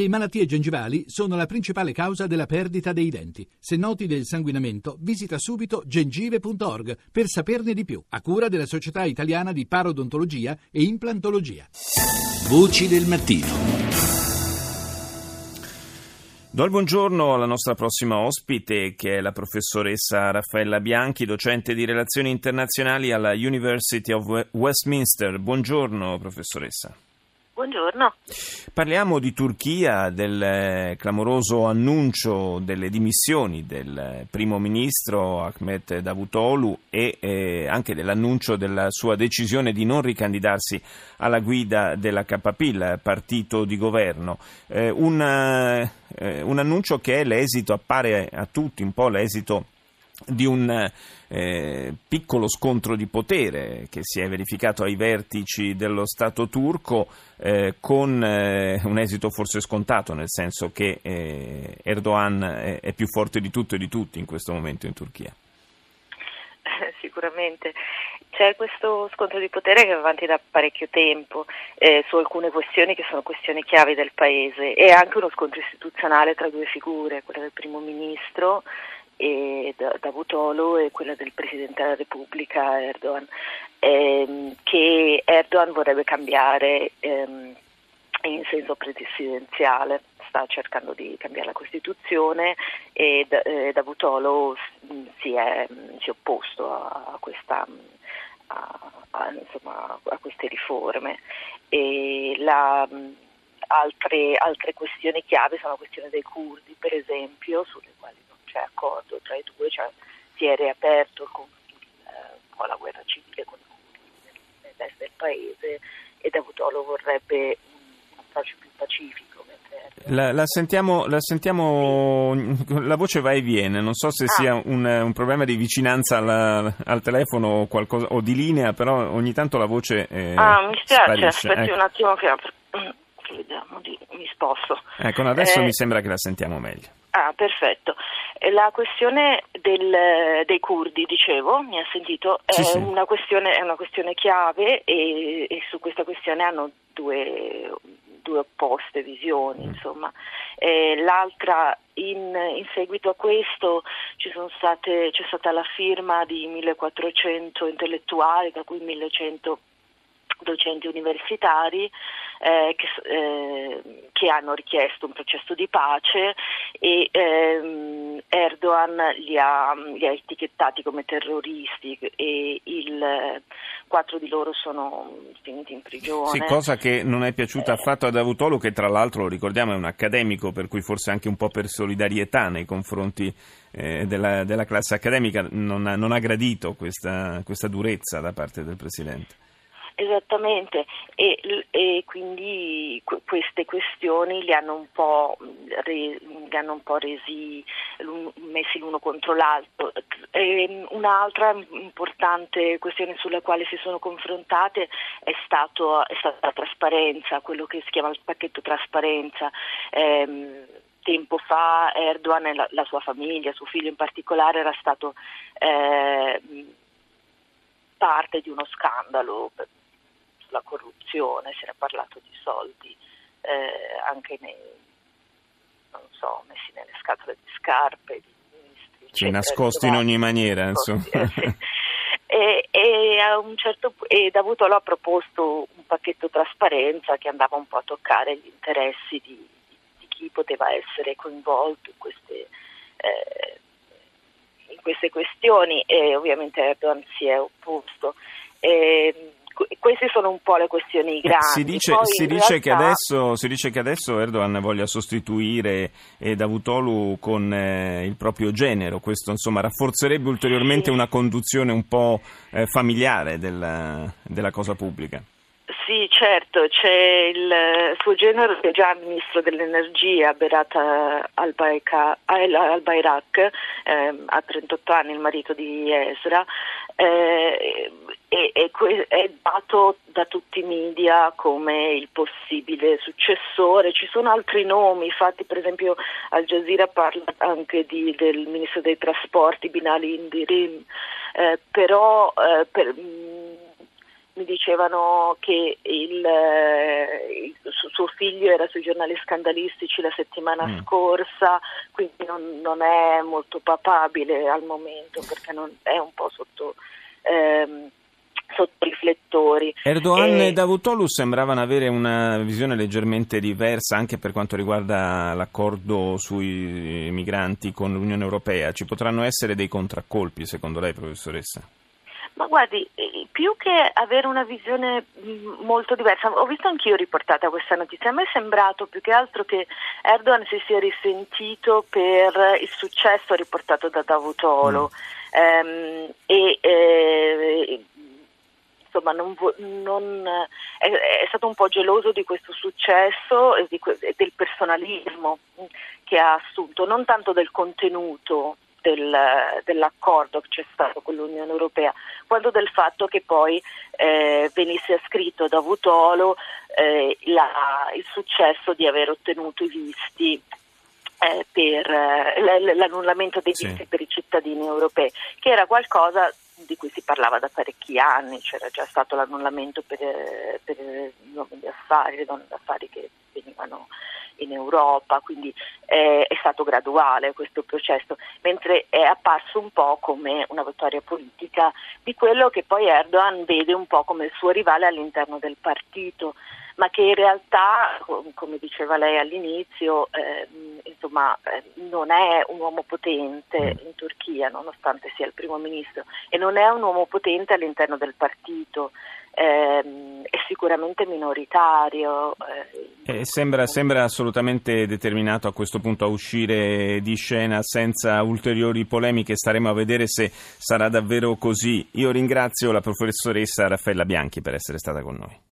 Le malattie gengivali sono la principale causa della perdita dei denti. Se noti del sanguinamento, visita subito gengive.org per saperne di più, a cura della Società Italiana di Parodontologia e Implantologia. Voci del mattino. Do il buongiorno alla nostra prossima ospite, che è la professoressa Raffaella Bianchi, docente di relazioni internazionali alla University of Westminster. Buongiorno, professoressa. Buongiorno. Parliamo di Turchia, del eh, clamoroso annuncio delle dimissioni del primo ministro Ahmet Davutoglu e eh, anche dell'annuncio della sua decisione di non ricandidarsi alla guida della KP, il partito di governo. Eh, un, eh, un annuncio che è l'esito, appare a tutti un po' l'esito di un eh, piccolo scontro di potere che si è verificato ai vertici dello Stato turco eh, con eh, un esito forse scontato, nel senso che eh, Erdogan è, è, più forte di tutto e di tutti in questo momento in Turchia. Sicuramente. C'è questo scontro di potere che va avanti da parecchio tempo eh, su alcune questioni che sono questioni chiave del Paese e anche uno scontro istituzionale tra due figure, quella del primo ministro e Davutoglu e quella del Presidente della Repubblica Erdogan, ehm, che Erdogan vorrebbe cambiare ehm, in senso presidenziale, sta cercando di cambiare la Costituzione e eh, Davutoglu si è, si è opposto a, questa, a, a, insomma, a queste riforme. La, altre, altre questioni chiave sono la questione dei curdi, per esempio, sulle quali c'è accordo tra i due, cioè si è riaperto con po' la guerra civile con nell'est del paese e Davutoglu vorrebbe un approccio più pacifico. La, la, sentiamo, la, sentiamo, la voce va e viene, non so se ah. sia un, un, problema di vicinanza alla, al telefono o, qualcosa, o, di linea, però ogni tanto la voce eh, Ah, mi spiace, aspetti ecco. un attimo che apro. Vediamo di, mi sposto. Ecco, adesso eh, mi sembra che la sentiamo meglio. Ah, perfetto. La questione del, dei curdi, dicevo, mi ha sentito, è, sì, Una, questione, è una questione chiave e, e, su questa questione hanno due, due opposte visioni. Mm. Insomma. Eh, l'altra, in, in, seguito a questo state, c'è stata la firma di 1400 intellettuali, da cui 1100 docenti universitari eh, che, eh, che, hanno richiesto un processo di pace e ehm, Erdogan li ha, li ha, etichettati come terroristi e il, quattro di loro sono finiti in prigione. Sì, cosa che non è piaciuta affatto a Davutoglu che tra l'altro, lo ricordiamo, è un accademico per cui forse anche un po' per solidarietà nei confronti eh, della, della, classe accademica non ha, non ha gradito questa, questa durezza da parte del Presidente. Esattamente, e, e quindi queste questioni li hanno un po', re, hanno un po resi, messi l'uno contro l'altro. E un'altra importante questione sulla quale si sono confrontate è, stato, è stata la trasparenza, quello che si chiama il pacchetto trasparenza. Eh, tempo fa Erdogan e la, la, sua famiglia, suo figlio in particolare, era stato eh, parte di uno scandalo sulla corruzione, si era parlato di soldi eh, anche nei, non so, messi nelle scatole di scarpe di ministri. Sì, nascosti in ogni maniera, insomma. Eh, sì. E, e, a un certo e Davutolo ha proposto un pacchetto trasparenza che andava un po' a toccare gli interessi di, di chi poteva essere coinvolto in queste, eh, in queste questioni e ovviamente Erdogan si è opposto. E, queste sono un po' le questioni eh, grandi. Si dice, si dice, realtà... che, adesso, si dice che adesso, Erdogan voglia sostituire eh, Davutoglu con eh, il proprio genero, questo insomma rafforzerebbe ulteriormente sì. una conduzione un po' eh, familiare della, della cosa pubblica. Sì, certo, c'è il suo genero che è già ministro dell'energia, Berat al-Bayrak, eh, ha 38 anni, il marito di Esra, eh, e, e que- è dato da tutti i media come il possibile successore. Ci sono altri nomi, infatti per esempio Al Jazeera parla anche di, del ministro dei trasporti Binali Indirim, eh, però eh, per, mh, mi dicevano che il, il, suo figlio era sui giornali scandalistici la settimana mm. scorsa, quindi non, non, è molto papabile al momento perché non, è un po' sotto... Ehm, sotto riflettori. Erdogan e, e Davutoglu sembravano avere una visione leggermente diversa anche per quanto riguarda l'accordo sui migranti con l'Unione Europea. Ci potranno essere dei contraccolpi secondo lei, professoressa? Ma guardi, eh, più che avere una visione mm, molto diversa, ho visto anch'io riportata questa notizia, a me è sembrato più che altro che Erdogan si sia risentito per il successo riportato da Davutoglu mm. ehm, e eh, insomma non, non, è, è, stato un po' geloso di questo successo e, di, e del personalismo che ha assunto, non tanto del contenuto del, dell'accordo che c'è stato con l'Unione Europea, quanto del fatto che poi eh, venisse ascritto da Vutolo eh, la, il successo di aver ottenuto i visti eh, per eh, l'annullamento dei visti sì. per i cittadini europei, che era qualcosa di cui si parlava da parecchi anni, c'era già stato l'annullamento per, per gli uomini d'affari, le donne d'affari che venivano in Europa, quindi eh, è stato graduale questo processo, mentre è apparso un po' come una vittoria politica di quello che poi Erdogan vede un po' come il suo rivale all'interno del partito, ma che in realtà, come diceva lei all'inizio, eh, insomma, eh, non è un uomo potente in Turchia, nonostante sia il primo ministro, e non è un uomo potente all'interno del partito ehm, è sicuramente minoritario. Eh, sembra, sembra, assolutamente determinato a questo punto a uscire di scena senza ulteriori polemiche, staremo a vedere se sarà davvero così. Io ringrazio la professoressa Raffaella Bianchi per essere stata con noi.